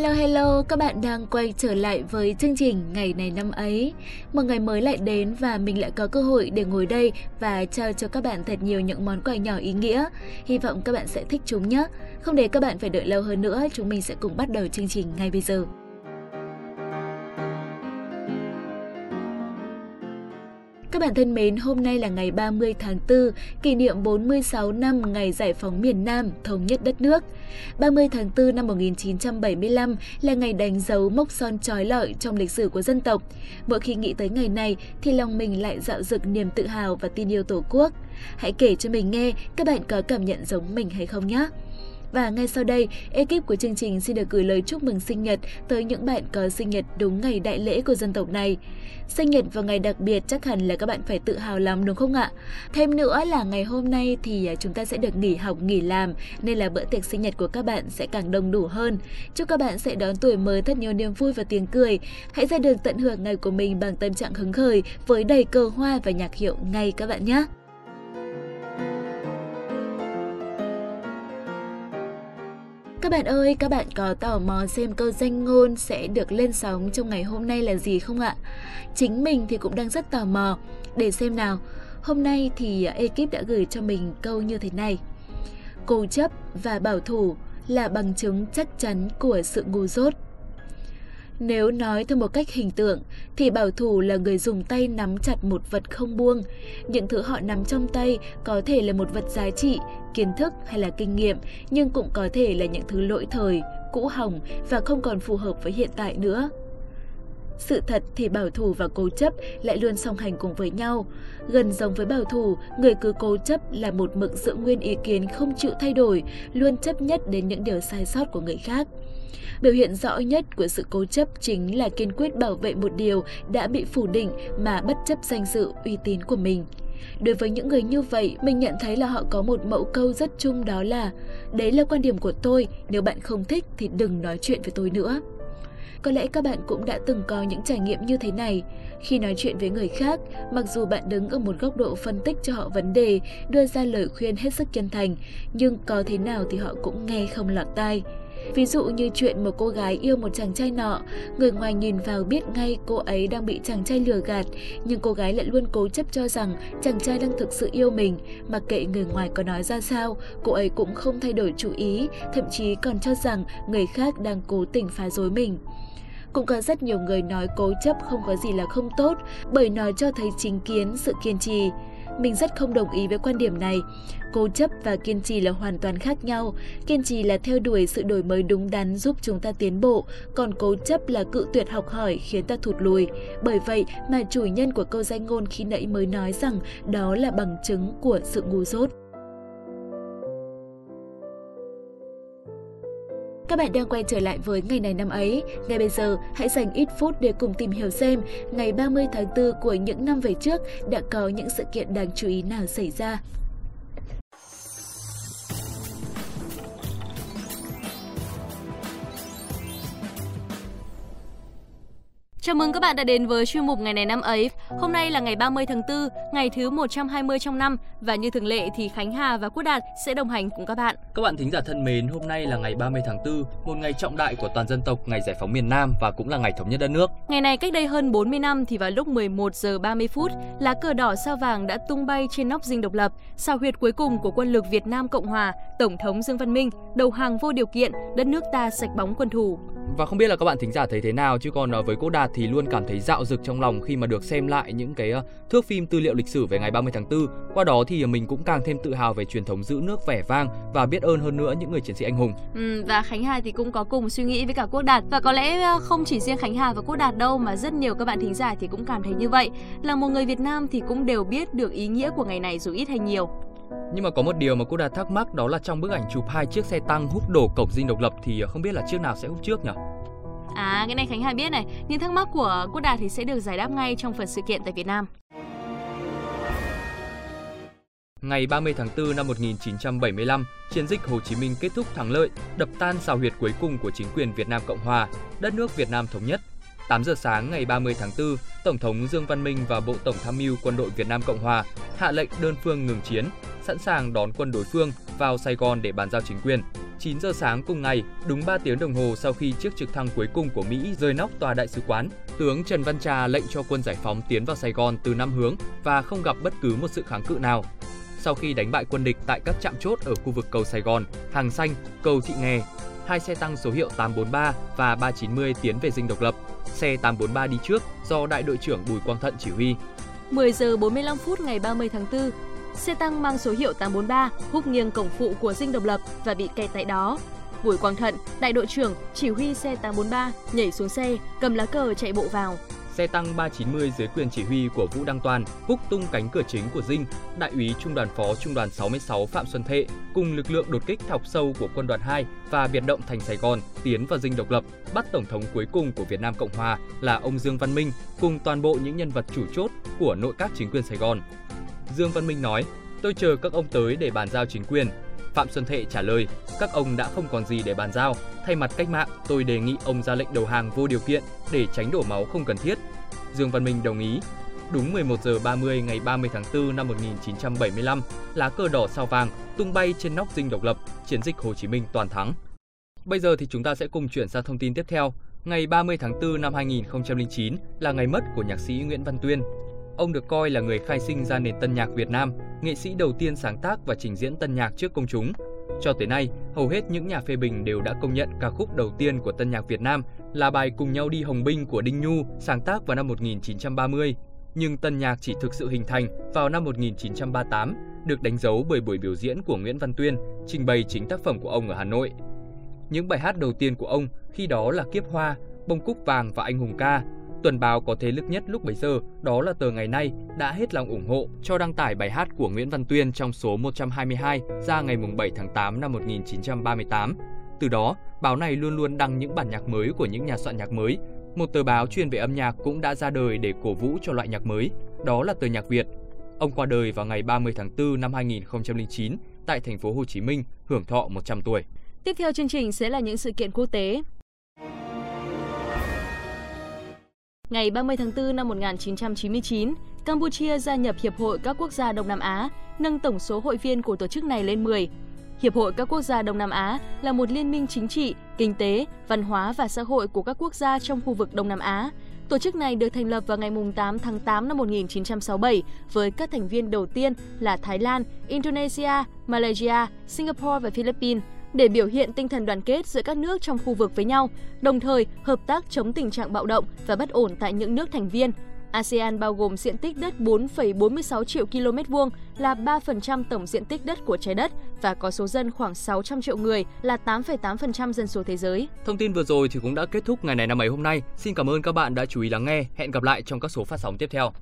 Hello hello, các bạn đang quay trở lại với chương trình Ngày này năm ấy. Một ngày mới lại đến và mình lại có cơ hội để ngồi đây và trao cho các bạn thật nhiều những món quà nhỏ ý nghĩa. Hy vọng các bạn sẽ thích chúng nhé. Không để các bạn phải đợi lâu hơn nữa, chúng mình sẽ cùng bắt đầu chương trình ngay bây giờ. Các bạn thân mến, hôm nay là ngày 30 tháng 4, kỷ niệm 46 năm ngày giải phóng miền Nam, thống nhất đất nước. 30 tháng 4 năm 1975 là ngày đánh dấu mốc son trói lọi trong lịch sử của dân tộc. Mỗi khi nghĩ tới ngày này thì lòng mình lại dạo dực niềm tự hào và tin yêu Tổ quốc. Hãy kể cho mình nghe các bạn có cảm nhận giống mình hay không nhé. Và ngay sau đây, ekip của chương trình xin được gửi lời chúc mừng sinh nhật tới những bạn có sinh nhật đúng ngày đại lễ của dân tộc này. Sinh nhật vào ngày đặc biệt chắc hẳn là các bạn phải tự hào lắm đúng không ạ? Thêm nữa là ngày hôm nay thì à, chúng ta sẽ được nghỉ học, nghỉ làm nên là bữa tiệc sinh nhật của các bạn sẽ càng đông đủ hơn. Chúc các bạn sẽ đón tuổi mới thật nhiều niềm vui và tiếng cười. Hãy ra đường tận hưởng ngày của mình bằng tâm trạng hứng khởi với đầy cờ hoa và nhạc hiệu ngay các bạn nhé. Các bạn ơi, các bạn có tò mò xem câu danh ngôn sẽ được lên sóng trong ngày hôm nay là gì không ạ? Chính mình thì cũng đang rất tò mò. Để xem nào, hôm nay thì ekip đã gửi cho mình câu như thế này. Cố chấp và bảo thủ là bằng chứng chắc chắn của sự ngu dốt. Nếu nói theo một cách hình tượng, thì bảo thủ là người dùng tay nắm chặt một vật không buông. Những thứ họ nắm trong tay có thể là một vật giá trị, kiến thức hay là kinh nghiệm, nhưng cũng có thể là những thứ lỗi thời, cũ hỏng và không còn phù hợp với hiện tại nữa. Sự thật thì bảo thủ và cố chấp lại luôn song hành cùng với nhau. Gần giống với bảo thủ, người cứ cố chấp là một mực giữ nguyên ý kiến không chịu thay đổi, luôn chấp nhất đến những điều sai sót của người khác. Biểu hiện rõ nhất của sự cố chấp chính là kiên quyết bảo vệ một điều đã bị phủ định mà bất chấp danh dự, uy tín của mình. Đối với những người như vậy, mình nhận thấy là họ có một mẫu câu rất chung đó là Đấy là quan điểm của tôi, nếu bạn không thích thì đừng nói chuyện với tôi nữa. Có lẽ các bạn cũng đã từng có những trải nghiệm như thế này. Khi nói chuyện với người khác, mặc dù bạn đứng ở một góc độ phân tích cho họ vấn đề, đưa ra lời khuyên hết sức chân thành, nhưng có thế nào thì họ cũng nghe không lọt tai. Ví dụ như chuyện một cô gái yêu một chàng trai nọ, người ngoài nhìn vào biết ngay cô ấy đang bị chàng trai lừa gạt, nhưng cô gái lại luôn cố chấp cho rằng chàng trai đang thực sự yêu mình, mặc kệ người ngoài có nói ra sao, cô ấy cũng không thay đổi chủ ý, thậm chí còn cho rằng người khác đang cố tình phá rối mình. Cũng có rất nhiều người nói cố chấp không có gì là không tốt, bởi nó cho thấy chính kiến, sự kiên trì. Mình rất không đồng ý với quan điểm này. Cố chấp và kiên trì là hoàn toàn khác nhau. Kiên trì là theo đuổi sự đổi mới đúng đắn giúp chúng ta tiến bộ, còn cố chấp là cự tuyệt học hỏi khiến ta thụt lùi. Bởi vậy mà chủ nhân của câu danh ngôn khi nãy mới nói rằng đó là bằng chứng của sự ngu dốt. Các bạn đang quay trở lại với ngày này năm ấy. Ngay bây giờ, hãy dành ít phút để cùng tìm hiểu xem ngày 30 tháng 4 của những năm về trước đã có những sự kiện đáng chú ý nào xảy ra. Chào mừng các bạn đã đến với chuyên mục ngày này năm ấy. Hôm nay là ngày 30 tháng 4, ngày thứ 120 trong năm và như thường lệ thì Khánh Hà và Quốc Đạt sẽ đồng hành cùng các bạn. Các bạn thính giả thân mến, hôm nay là ngày 30 tháng 4, một ngày trọng đại của toàn dân tộc, ngày giải phóng miền Nam và cũng là ngày thống nhất đất nước. Ngày này cách đây hơn 40 năm thì vào lúc 11 giờ 30 phút, lá cờ đỏ sao vàng đã tung bay trên nóc dinh độc lập, sao huyệt cuối cùng của quân lực Việt Nam Cộng Hòa, Tổng thống Dương Văn Minh đầu hàng vô điều kiện, đất nước ta sạch bóng quân thù. Và không biết là các bạn thính giả thấy thế nào chứ còn ờ, với cô Đạt thì luôn cảm thấy dạo dực trong lòng khi mà được xem lại những cái ờ, thước phim tư liệu lịch sử về ngày 30 tháng 4. Qua đó thì ờ, mình cũng càng thêm tự hào về truyền thống giữ nước vẻ vang và biết ơn hơn nữa những người chiến sĩ anh hùng. Ừ, và Khánh Hà thì cũng có cùng suy nghĩ với cả Quốc Đạt và có lẽ không chỉ riêng Khánh Hà và Quốc Đạt đâu mà rất nhiều các bạn thính giả thì cũng cảm thấy như vậy. Là một người Việt Nam thì cũng đều biết được ý nghĩa của ngày này dù ít hay nhiều. Nhưng mà có một điều mà cô Đạt thắc mắc đó là trong bức ảnh chụp hai chiếc xe tăng hút đổ cổng dinh độc lập thì không biết là chiếc nào sẽ hút trước nhỉ? À, cái này Khánh Hà biết này. Những thắc mắc của Quốc Đạt thì sẽ được giải đáp ngay trong phần sự kiện tại Việt Nam. Ngày 30 tháng 4 năm 1975, chiến dịch Hồ Chí Minh kết thúc thắng lợi, đập tan xào huyệt cuối cùng của chính quyền Việt Nam Cộng Hòa, đất nước Việt Nam thống nhất. 8 giờ sáng ngày 30 tháng 4, Tổng thống Dương Văn Minh và Bộ Tổng tham mưu Quân đội Việt Nam Cộng Hòa hạ lệnh đơn phương ngừng chiến, sẵn sàng đón quân đối phương vào Sài Gòn để bàn giao chính quyền. 9 giờ sáng cùng ngày, đúng 3 tiếng đồng hồ sau khi chiếc trực thăng cuối cùng của Mỹ rơi nóc tòa đại sứ quán, tướng Trần Văn Trà lệnh cho quân giải phóng tiến vào Sài Gòn từ năm hướng và không gặp bất cứ một sự kháng cự nào. Sau khi đánh bại quân địch tại các trạm chốt ở khu vực cầu Sài Gòn, Hàng Xanh, cầu Thị Nghè, hai xe tăng số hiệu 843 và 390 tiến về dinh độc lập. Xe 843 đi trước do đại đội trưởng Bùi Quang Thận chỉ huy. 10 giờ 45 phút ngày 30 tháng 4, xe tăng mang số hiệu 843 húc nghiêng cổng phụ của dinh độc lập và bị kẹt tại đó. Bùi Quang Thận, đại đội trưởng, chỉ huy xe 843, nhảy xuống xe, cầm lá cờ chạy bộ vào. Xe tăng 390 dưới quyền chỉ huy của Vũ Đăng Toàn húc tung cánh cửa chính của Dinh, đại úy trung đoàn phó trung đoàn 66 Phạm Xuân Thệ cùng lực lượng đột kích thọc sâu của quân đoàn 2 và biệt động thành Sài Gòn tiến vào Dinh độc lập, bắt tổng thống cuối cùng của Việt Nam Cộng Hòa là ông Dương Văn Minh cùng toàn bộ những nhân vật chủ chốt của nội các chính quyền Sài Gòn. Dương Văn Minh nói, tôi chờ các ông tới để bàn giao chính quyền. Phạm Xuân Thệ trả lời, các ông đã không còn gì để bàn giao. Thay mặt cách mạng, tôi đề nghị ông ra lệnh đầu hàng vô điều kiện để tránh đổ máu không cần thiết. Dương Văn Minh đồng ý. Đúng 11 giờ 30 ngày 30 tháng 4 năm 1975, lá cờ đỏ sao vàng tung bay trên nóc dinh độc lập, chiến dịch Hồ Chí Minh toàn thắng. Bây giờ thì chúng ta sẽ cùng chuyển sang thông tin tiếp theo. Ngày 30 tháng 4 năm 2009 là ngày mất của nhạc sĩ Nguyễn Văn Tuyên, Ông được coi là người khai sinh ra nền tân nhạc Việt Nam, nghệ sĩ đầu tiên sáng tác và trình diễn tân nhạc trước công chúng. Cho tới nay, hầu hết những nhà phê bình đều đã công nhận ca khúc đầu tiên của tân nhạc Việt Nam là bài Cùng nhau đi Hồng Binh của Đinh Nhu, sáng tác vào năm 1930. Nhưng tân nhạc chỉ thực sự hình thành vào năm 1938, được đánh dấu bởi buổi biểu diễn của Nguyễn Văn Tuyên, trình bày chính tác phẩm của ông ở Hà Nội. Những bài hát đầu tiên của ông khi đó là Kiếp Hoa, Bông Cúc Vàng và Anh Hùng Ca Tuần báo có thế lực nhất lúc bấy giờ, đó là tờ ngày nay, đã hết lòng ủng hộ cho đăng tải bài hát của Nguyễn Văn Tuyên trong số 122 ra ngày 7 tháng 8 năm 1938. Từ đó, báo này luôn luôn đăng những bản nhạc mới của những nhà soạn nhạc mới. Một tờ báo chuyên về âm nhạc cũng đã ra đời để cổ vũ cho loại nhạc mới, đó là tờ Nhạc Việt. Ông qua đời vào ngày 30 tháng 4 năm 2009 tại thành phố Hồ Chí Minh, hưởng thọ 100 tuổi. Tiếp theo chương trình sẽ là những sự kiện quốc tế. Ngày 30 tháng 4 năm 1999, Campuchia gia nhập Hiệp hội các quốc gia Đông Nam Á, nâng tổng số hội viên của tổ chức này lên 10. Hiệp hội các quốc gia Đông Nam Á là một liên minh chính trị, kinh tế, văn hóa và xã hội của các quốc gia trong khu vực Đông Nam Á. Tổ chức này được thành lập vào ngày 8 tháng 8 năm 1967 với các thành viên đầu tiên là Thái Lan, Indonesia, Malaysia, Singapore và Philippines để biểu hiện tinh thần đoàn kết giữa các nước trong khu vực với nhau, đồng thời hợp tác chống tình trạng bạo động và bất ổn tại những nước thành viên. ASEAN bao gồm diện tích đất 4,46 triệu km vuông là 3% tổng diện tích đất của trái đất và có số dân khoảng 600 triệu người là 8,8% dân số thế giới. Thông tin vừa rồi thì cũng đã kết thúc ngày này năm ấy hôm nay. Xin cảm ơn các bạn đã chú ý lắng nghe. Hẹn gặp lại trong các số phát sóng tiếp theo.